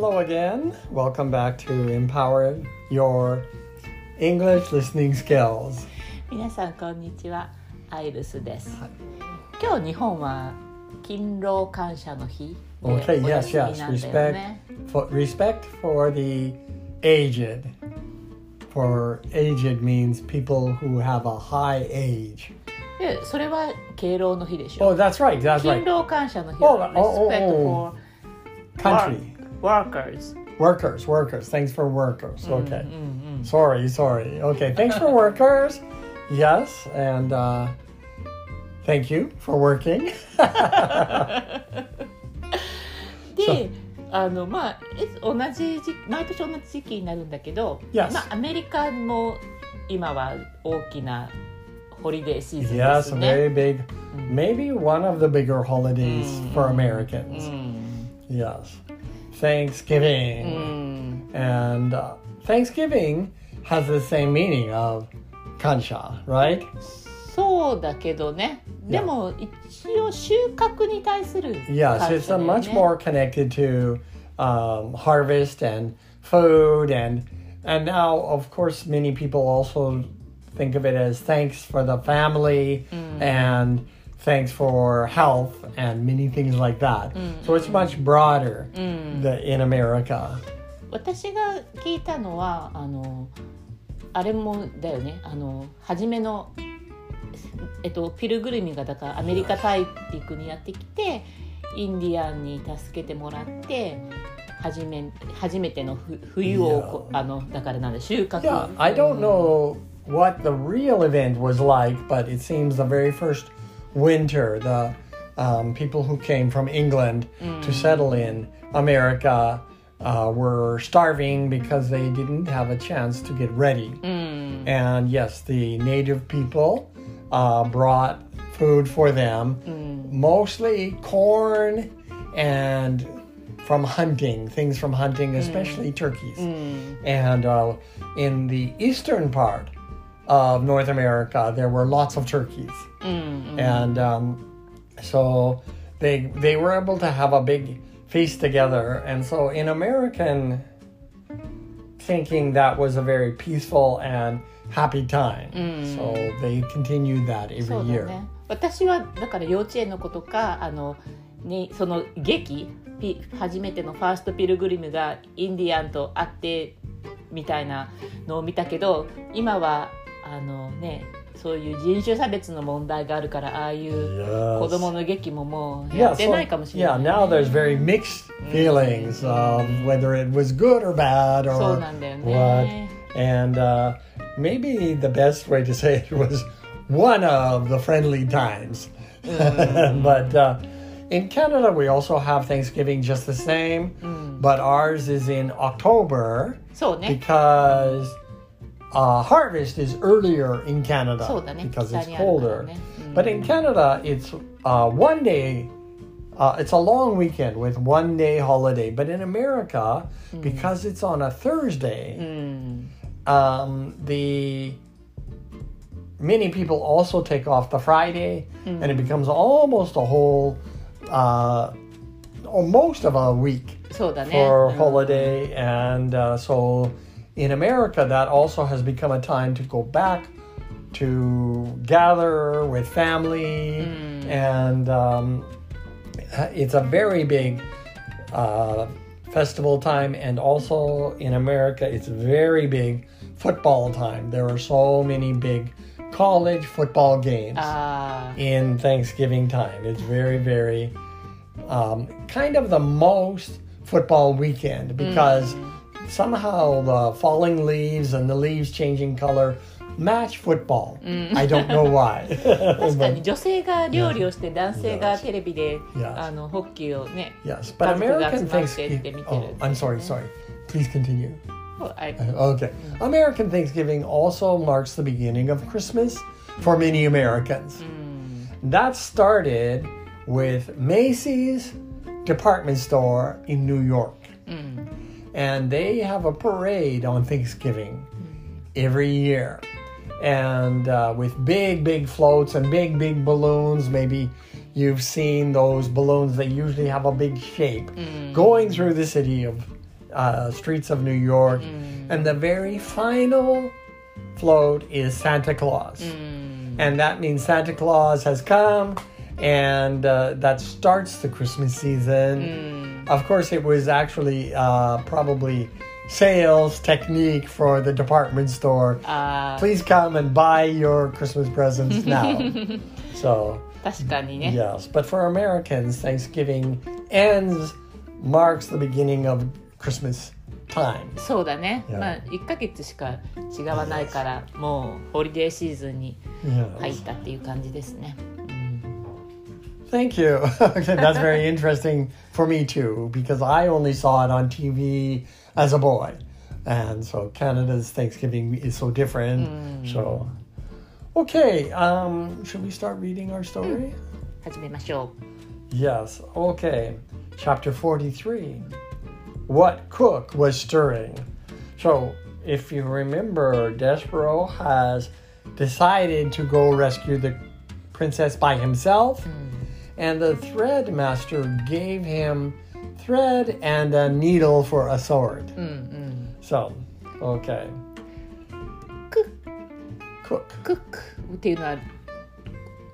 Hello again. Welcome back to Empower Your English Listening Skills. 皆さんこんにちはアイルスです、今日日本は勤労感謝の日で Okay, お yes, 休み yes. なんだよ Respect ね for respect for the aged. For aged means people who have a high age. でそれは敬老の日でしょ Oh, that's right. That's 勤 right. 労感謝の日 Oh, は oh, oh, respect oh. for Country. workers Workers, workers. Thanks for workers. Okay. Sorry, sorry. Okay, thanks for workers. Yes, and uh, thank you for working. であのまあいつ同じ時毎年同じ時期になるんだけど、 Yes. まあ、アメリカも今は大きなホリデーシーズンで yes, す a ね。 very big, maybe one of the bigger holidays for Americans. うん Yes. Thanksgiving. うん、 And uh, Thanksgiving has the same meaning of kansha, right? そうだけどねでも一応収穫に対する Yes, 感 it's 謝 uh, だよ much ね more connected to um, harvest and food and and now of course many people also think of it as thanks for the family and thanks for health and many things like that. So it's much broader the, in America. 私が聞いたのはあのあれもだよねあの初めの、えっと、ピルグルミがだからアメリカ大陸にやってきてインディアンに助けてもらって初め初めてのふ冬をこあのだからなんだ収穫 Yeah, I don't know what the real event was like, but it seems the very first winter, the um, people who came from England to settle in America uh, were starving because they didn't have a chance to get ready. And yes, the native people uh, brought food for them, mostly corn and from hunting, things from hunting, especially turkeys. And uh, in the eastern part of North America, there were lots of turkeys. And um, so they, they were able to have a big feast together. And so in American thinking, that was a very peaceful and happy time. So they continued that そ every うだ year. ね私はだから幼稚園の子とかあの、ね、その劇ピ初めてのファーストピルグリムがインディアンと会ってみたいなのを見たけど今は あのねそういう人種差別の問題があるからああいう Yes. 子供の劇ももうや Yeah, って so, ないかもしれ yeah, ない、 now there's very mixed feelings of whether it was good or bad そう or なんだよ what. ね And uh, maybe the best way to say it was one of the friendly times. but uh, in Canada, we also have Thanksgiving just the same, but ours is in October そうね because uh, harvest is earlier in Canada because it's colder. But in Canada, it's uh, one day, uh, it's a long weekend with one day holiday. But in America, because it's on a Thursday, um, the many people also take off the Friday, and it becomes almost a whole, uh, almost of a week for holiday, and uh, so in America, that also has become a time to go back to gather with family, and um, it's a very big uh, festival time, and also in America, it's very big football time. There are so many big college football games あ in Thanksgiving time. It's very, very um, kind of the most football weekend because somehow the falling leaves and the leaves changing color match football. I don't know why. 確かに女性が料理をして男性がテレビで Yes. あのホッキーをね yes, but 家族が American 集まってって見 Thanksgiving. てる Oh, I'm sorry, sorry. Please continue. そうあ Okay. American Thanksgiving also marks the beginning of Christmas for many Americans. That started with Macy's department store in New York. And they have a parade on Thanksgiving every year. And uh, with big, big floats and big, big balloons. Maybe you've seen those balloons, they usually have a big shape going through the city of uh, streets of New York. And the very final float is Santa Claus. And that means Santa Claus has come, and uh, that starts the Christmas season. Of course, it was actually uh, probably sales technique for the department store. Uh, Please come and buy your Christmas presents now. so, eh? yes, but for Americans, Thanksgiving ends, marks the beginning of Christmas time. そうだね。Yeah. まあ1ヶ月しか違わないから、もうホリデーシーズンに Yes. 入ったっていう感じですね。Thank you. That's very interesting for me too, because I only saw it on TV as a boy. And so Canada's Thanksgiving is so different. Mm. So, okay, um, should we start reading our story? Mm. Yes, okay. Chapter 43 What Cook Was Stirring. So, if you remember, Despereaux has decided to go rescue the princess by himself. Mm and the thread master gave him thread and a needle for a sword. Mm-hmm. So, okay. Cook. Cook. Cook っていうのは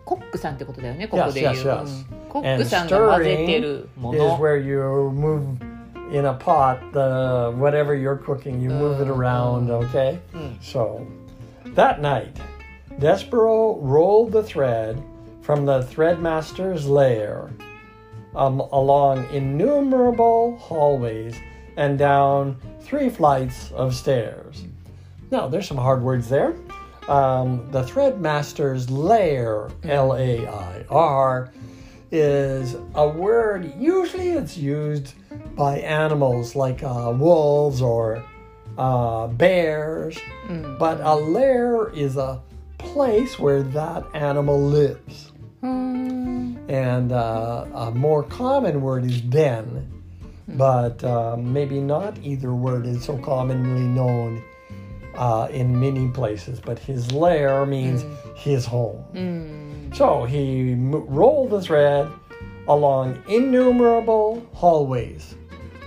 コックさんってことだよね、ここで言う。Yes, yes, yes. is where you move in a pot the whatever you're cooking, you move it mm, around, mm. okay? So, that night, Despereaux rolled the thread from the threadmaster's lair um, along innumerable hallways and down three flights of stairs. Now there's some hard words there. Um, the threadmaster's lair l-a-i-r is a word usually it's used by animals like uh, wolves or uh, bears but a lair is a place where that animal lives Mm. And uh, a more common word is then, but uh, maybe not either word is so commonly known uh, in many places. But his lair means mm. his home. Mm. So he m- rolled the thread along innumerable hallways.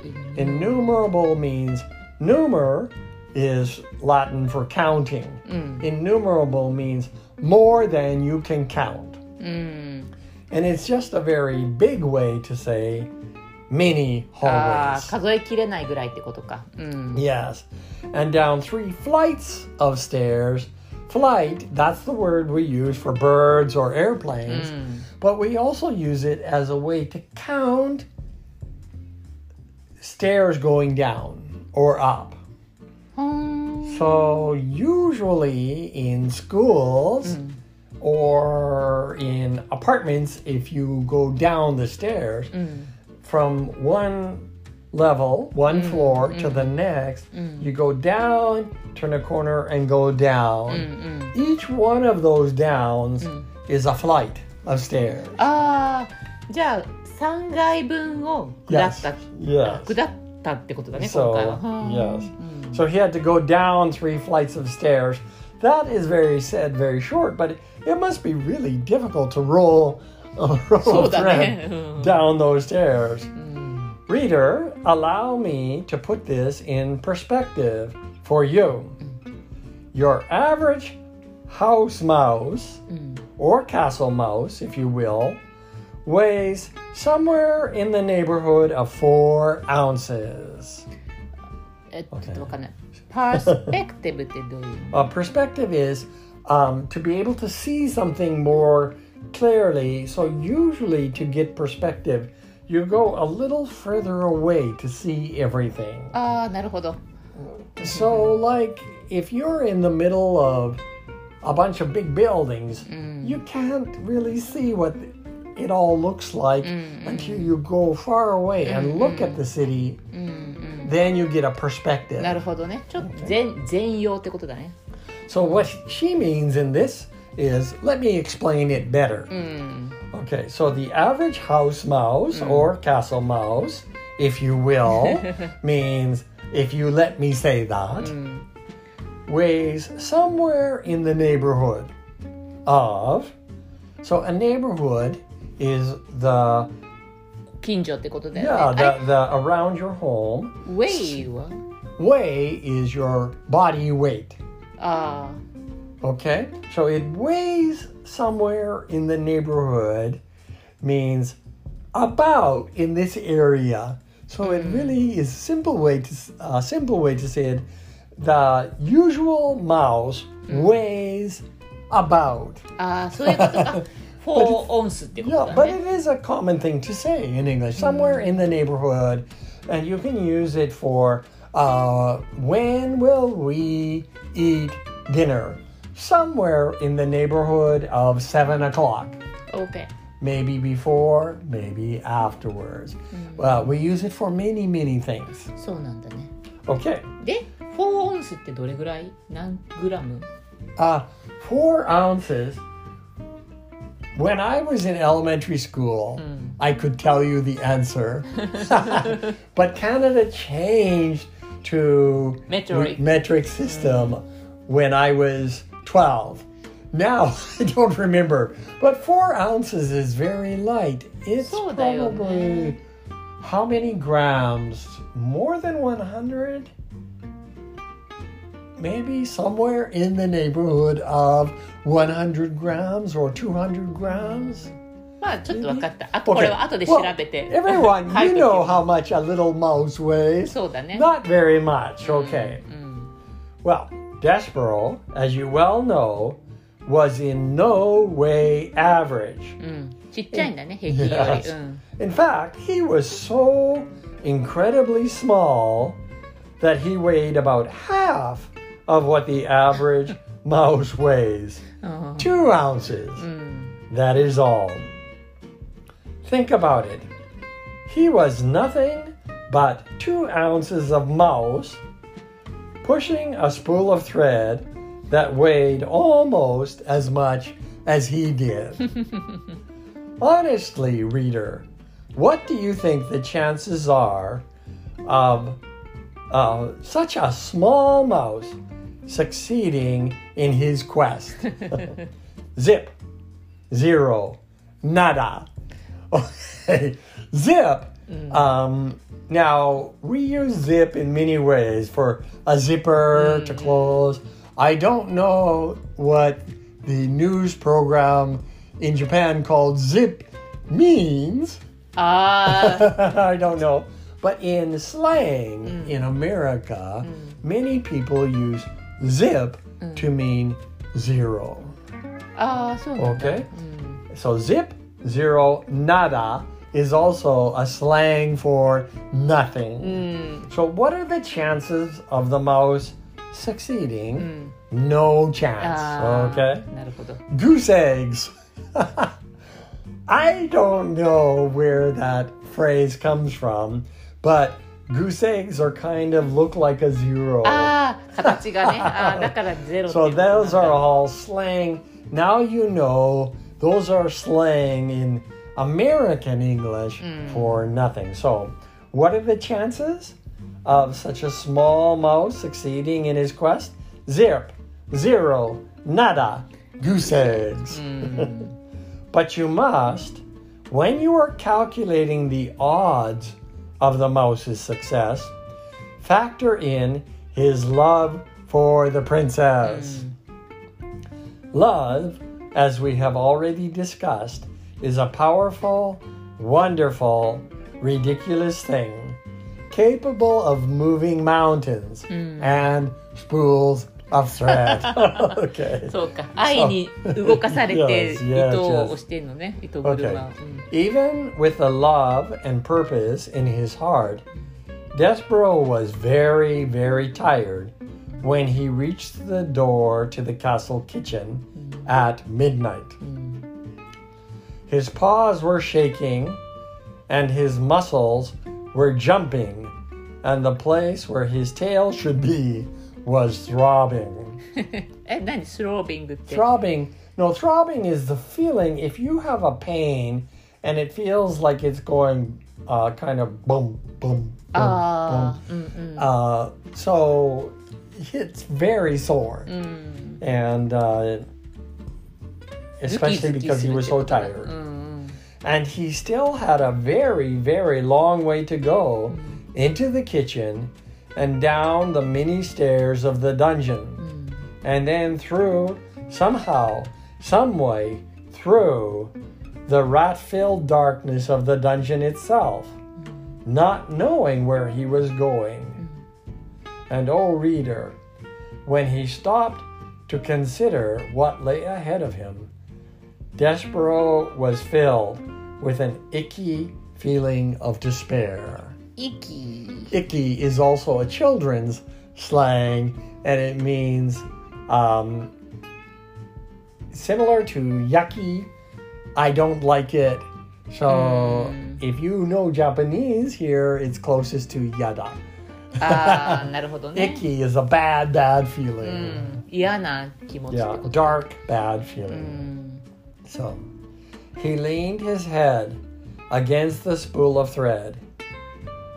Innumerable, innumerable means numer is Latin for counting. Mm. Innumerable means more than you can count. うん And it's just a very big way to say many あー hallways. 数えきれないぐらいってことかうん Yes. And down three flights of stairs. Flight, that's the word we use for birds or airplanes. But we also use it as a way to count stairs going down or up. ほーん So, usually in schools or in apartments, if you go down the stairs from one level, one floor to the next, you go down, turn a corner, and go down. Each one of those downs is a flight of stairs. ああじゃあ3階分を下った Yes. 下ったってことだね So, 今回ははーん yes. So he had to go down three flights of stairs. That is very said, very short, but it must be really difficult to roll a roll そう of だ thread ね、うん down those stairs. Reader, allow me to put this in perspective for you. Your average house mouse, or castle mouse, if you will, weighs somewhere in the neighborhood of four ounces. えちょっとわかんない パースペクティブってどういう A perspective is um, to be able to see something more clearly. So, usually, to get perspective, you go a little further away to see everything. ああなるほど So, like, if you're in the middle of a bunch of big buildings, you can't really see what it all looks like until you go far away and look at the city. Then you get a perspective. なるほどねちょっと全全容ってことだね So, what she means in this is let me explain it better. うん Okay, so the average house mouse or castle mouse, if you will, means if you let me say that, weighs somewhere in the neighborhood of. So a neighborhood is the 近所ってことだよ Yeah, ね。 the, the around your home. ウェイは Weigh is your body weight. あ Okay? So it weighs somewhere in the neighborhood means about in this area. So it really is simple way to s- uh, simple way to say it. The usual mouse weighs about. あ、ああそういうことか。 フォーオンスってこと Yeah, だ but ね。 it is a common thing to say in English. Somewhere in the neighborhood, and you can use it for uh, when will we eat dinner? Somewhere in the neighborhood of seven o'clock. OK。 Maybe before, maybe afterwards. Well, we use it for many, many things. そうなんだね。 Okay. で、フォーオンスってどれぐらい何グラム Uh, four ounces. when I was in elementary school, mm. I could tell you the answer. but Canada changed to metric, metric system mm. when I was 12. Now I don't remember, but four ounces is very light. It's so probably how many grams? More than 100? maybe somewhere in the neighborhood of 100 grams or 200 grams. まあちょっと分かった。あとこれは後で調べて。Well, everyone, you know how much a little mouse weighs. Not very much, mm, okay. Mm. Well, Despereaux, as you well know, was in no way average. Mm. Yes. In fact, he was so incredibly small that he weighed about half of what the average mouse weighs—two uh-huh. ounces. Mm. That is all. Think about it. He was nothing but two ounces of mouse pushing a spool of thread that weighed almost as much as he did. Honestly, reader, what do you think the chances are of uh, such a small mouse succeeding in his quest? Zip, zero, nada. Okay, zip. Mm. Um, now we use zip in many ways for a zipper mm. to close. I don't know what the news program in Japan called zip means. Ah. i don't know. But in slang mm. in America, many people use zip to mean zero. あ、ああ、そうなんだ。 Okay? So zip, zero, nada is also a slang for nothing. うん。 So what are the chances of the mouse succeeding? No chance. ああ、 Okay? なるほど。 Goose eggs. I don't know where that phrase comes from, but goose eggs are kind of look like a zero. ああ、形がね。ああ、だからゼロって So いうことなん those だ are all slang. Now you know those are slang in American English for nothing. So, what are the chances of such a small mouse succeeding in his quest? Zip, zero, nada, goose eggs. but you must, when you are calculating the odds of the mouse's success, factor in his love for the princess. Mm. Love, as we have already discussed, is a powerful, wonderful, ridiculous thing, capable of moving mountains mm. and spools that's right. okay. そうか。愛に動かされて yes, yes, Even with a love and purpose in his heart, Despereaux was very, very tired when he reached the door to the castle kitchen at midnight. His paws were shaking and his muscles were jumping, and the place where his tail should be was throbbing. え、何スロービングって。 Throbbing. No, throbbing is the feeling if you have a pain and it feels like it's going uh, kind of boom, boom, boom, ああ、うんうん。 boom. Uh, so it's very sore. うん。 And uh, especially ズキズキ because す he る was ってこ so とだ tired. うんうん。 And he still had a very, very long way to go into the kitchen and down the many stairs of the dungeon. Mm. And then through, somehow, some way, through the rat filled darkness of the dungeon itself, mm. not knowing where he was going. Mm. And oh, reader, when he stopped to consider what lay ahead of him, Despereaux was filled with an icky feeling of despair. 息 Icky is also a children's slang, and it means um, similar to yucky. I don't like it. So if you know Japanese here, it's closest to yada. ああなるほどね Icky is a bad, bad う feeling. ん嫌な気持ちって Yeah, こと dark, bad う feeling. ん So he leaned his head against the spool of thread,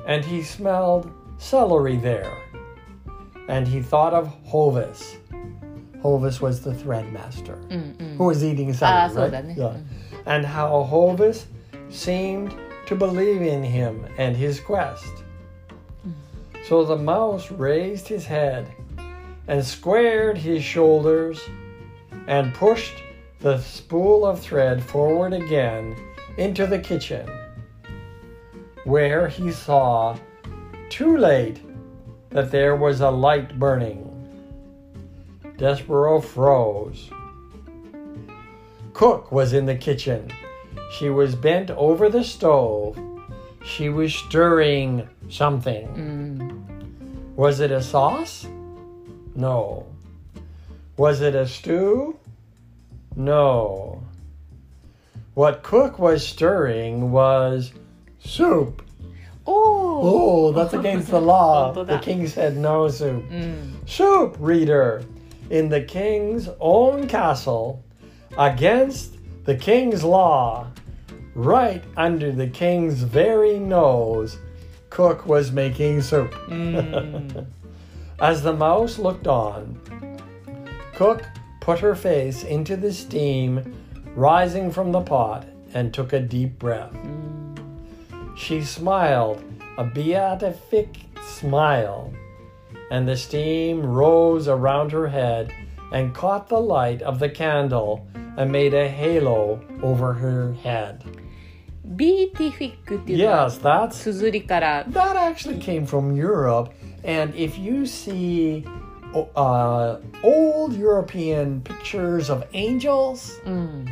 and he smelled celery there. And he thought of Hovis. Hovis was the threadmaster mm, mm. who was eating celery, ah, right? Yeah. Mm. And how Hovis seemed to believe in him and his quest. So the mouse raised his head and squared his shoulders and pushed the spool of thread forward again into the kitchen where he saw too late that there was a light burning. Despero froze. Cook was in the kitchen. She was bent over the stove. She was stirring something. うん Was it a sauce? No. Was it a stew? No. What Cook was stirring was soup. おお Oh, that's against the law. Hold The on. king said no soup. うん、 Soup, reader, in the king's own castle, against the king's law, right under the king's very nose, Cook was making soup. うん、 As the mouse looked on, Cook put her face into the steam rising from the pot and took a deep breath. She smiled a beatific smile, and the steam rose around her head and caught the light of the candle and made a halo over her head. ビーティフィックっていうのは Yes, that's 綴りから That actually came from Europe, and if you see uh, old European pictures of angels うん、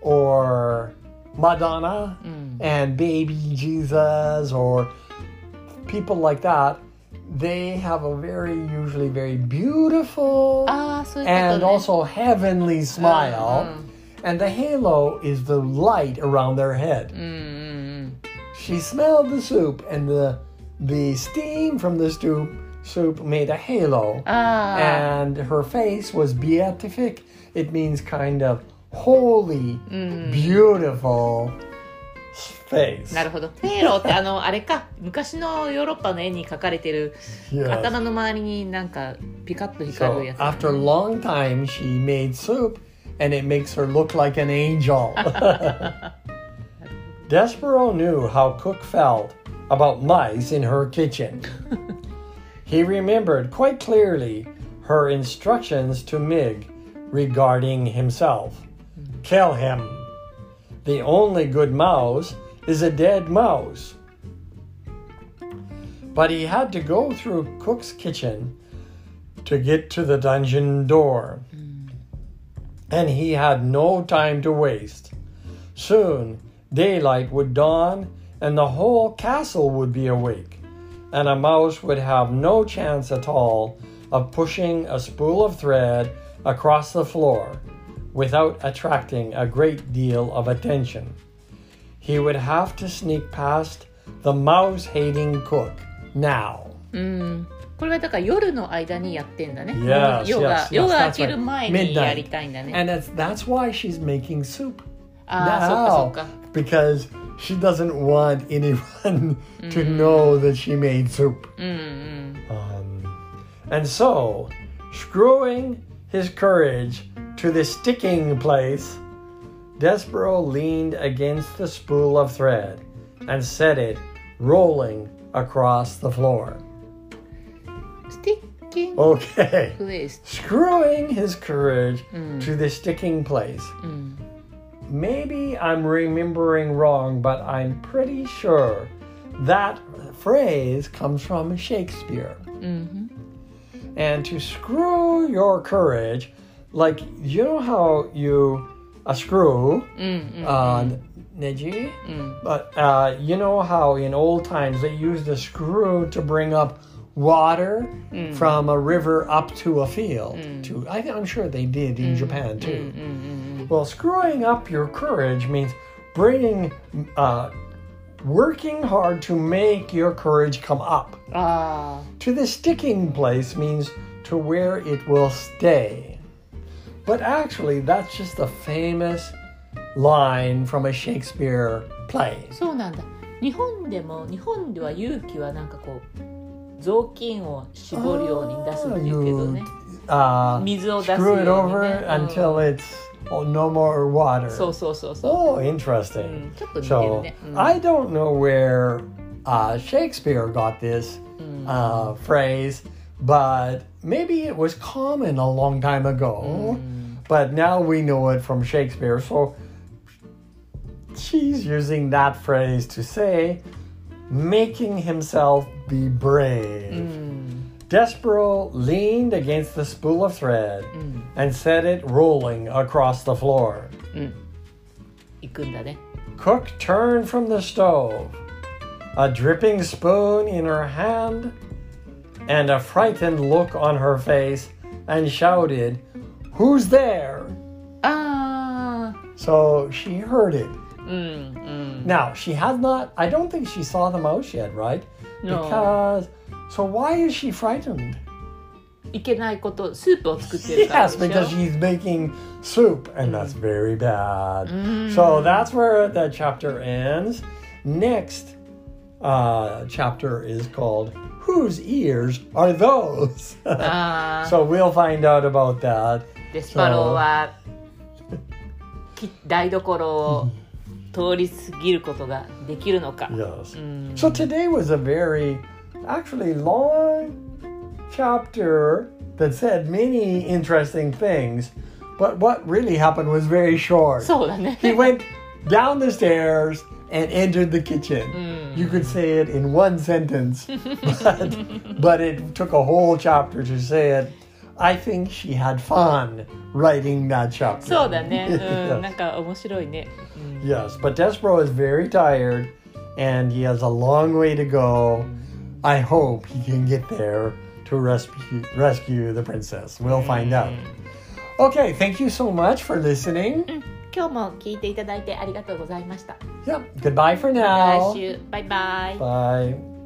or Madonna mm. and Baby Jesus or people like that, they have a very usually very beautiful ah, and also heavenly smile. Uh-huh. And the halo is the light around their head. Mm, mm, mm. She smelled the soup and the the steam from the soup soup made a halo. Ah. And her face was beatific. It means kind of holy, mm. beautiful face. なるほど。フェーローってあの、あれか、昔のヨーロッパの絵に描かれてる Yes. a long time, she made soup, and it makes her look like an angel. Despereaux knew how Cook felt about mice in her kitchen. he remembered quite clearly her instructions to Mig regarding himself. Kill him. The only good mouse is a dead mouse. But he had to go through Cook's kitchen to get to the dungeon door. Hmm. And he had no time to waste. Soon daylight would dawn, and the whole castle would be awake, and a mouse would have no chance at all of pushing a spool of thread across the floor without attracting a great deal of attention. He would have to sneak past the mouse hating cook now. うんこれはだから夜の間にやってんだね Yes, 夜が yes, yes, 夜が that's 明ける right. 前に Midnight. やりたいんだね And that's, that's why she's making soup. ああそっかそっか because she doesn't want anyone to know that she made soup. うんうん Um, and so, screwing his courage to the sticking place, Despereaux leaned against the spool of thread and set it rolling across the floor. Sticking. Okay. Please. Screwing his courage mm. to the sticking place. Mm. Maybe I'm remembering wrong, but I'm pretty sure that phrase comes from Shakespeare. Mm-hmm. And to screw your courage like you know how you a screw mm, mm, uh, mm. neji, mm. but uh, you know how in old times they used a screw to bring up water from a river up to a field. To I, am sure they did in Japan too. Well, screwing up your courage means bringing. Uh, working hard to make your courage come up. Ah. To the sticking place means to where it will stay. But actually, that's just a famous line from a Shakespeare play. あそうなんだ日本でも日本では勇気はなんかこう雑巾を絞るように出すっていうけどね Uh, 水を出す screw よ it うに over ね、 until it's oh, no more water. そうそうそうそ Oh, う、 interesting. うん、ちょっと似てる So ね、うん I don't know where uh, Shakespeare got this uh, phrase, but maybe it was common a long time ago. but now we know it from Shakespeare. So she's using that phrase to say, making himself be brave. Mm. Despereaux leaned against the spool of thread mm. and set it rolling across the floor. Mm. Cook turned from the stove, a dripping spoon in her hand, and a frightened look on her face, and shouted, Who's there? ああ So she heard it. うんうん、 Now, she has not, I don't think she saw the mouse yet, right? No. Because, so why is she frightened? いけないことスープを作ってるから Yes, でしょ because she's making soup, and that's very bad. So that's where the chapter ends. Next uh, chapter is called Whose Ears Are Those? ああ so we'll find out about that. デスパローはき台所を通り過ぎることができるのか、 Yes. うん、 So today was a very, actually, long chapter that said many interesting things, but what really happened was very short. そうだね He went down the stairs and entered the kitchen. You could say it in one sentence, but, but it took a whole chapter to say it. I think she had fun writing that chapter. そうだね。うん、なんか面白いね。Yes, but Despereaux is very tired and he has a long way to go. I hope he can get there to rescue rescue the princess. We'll find out. Okay, thank you so much for listening. 今日も聞いていただいてありがとうございました。Yep, goodbye for now. Bye bye. Bye.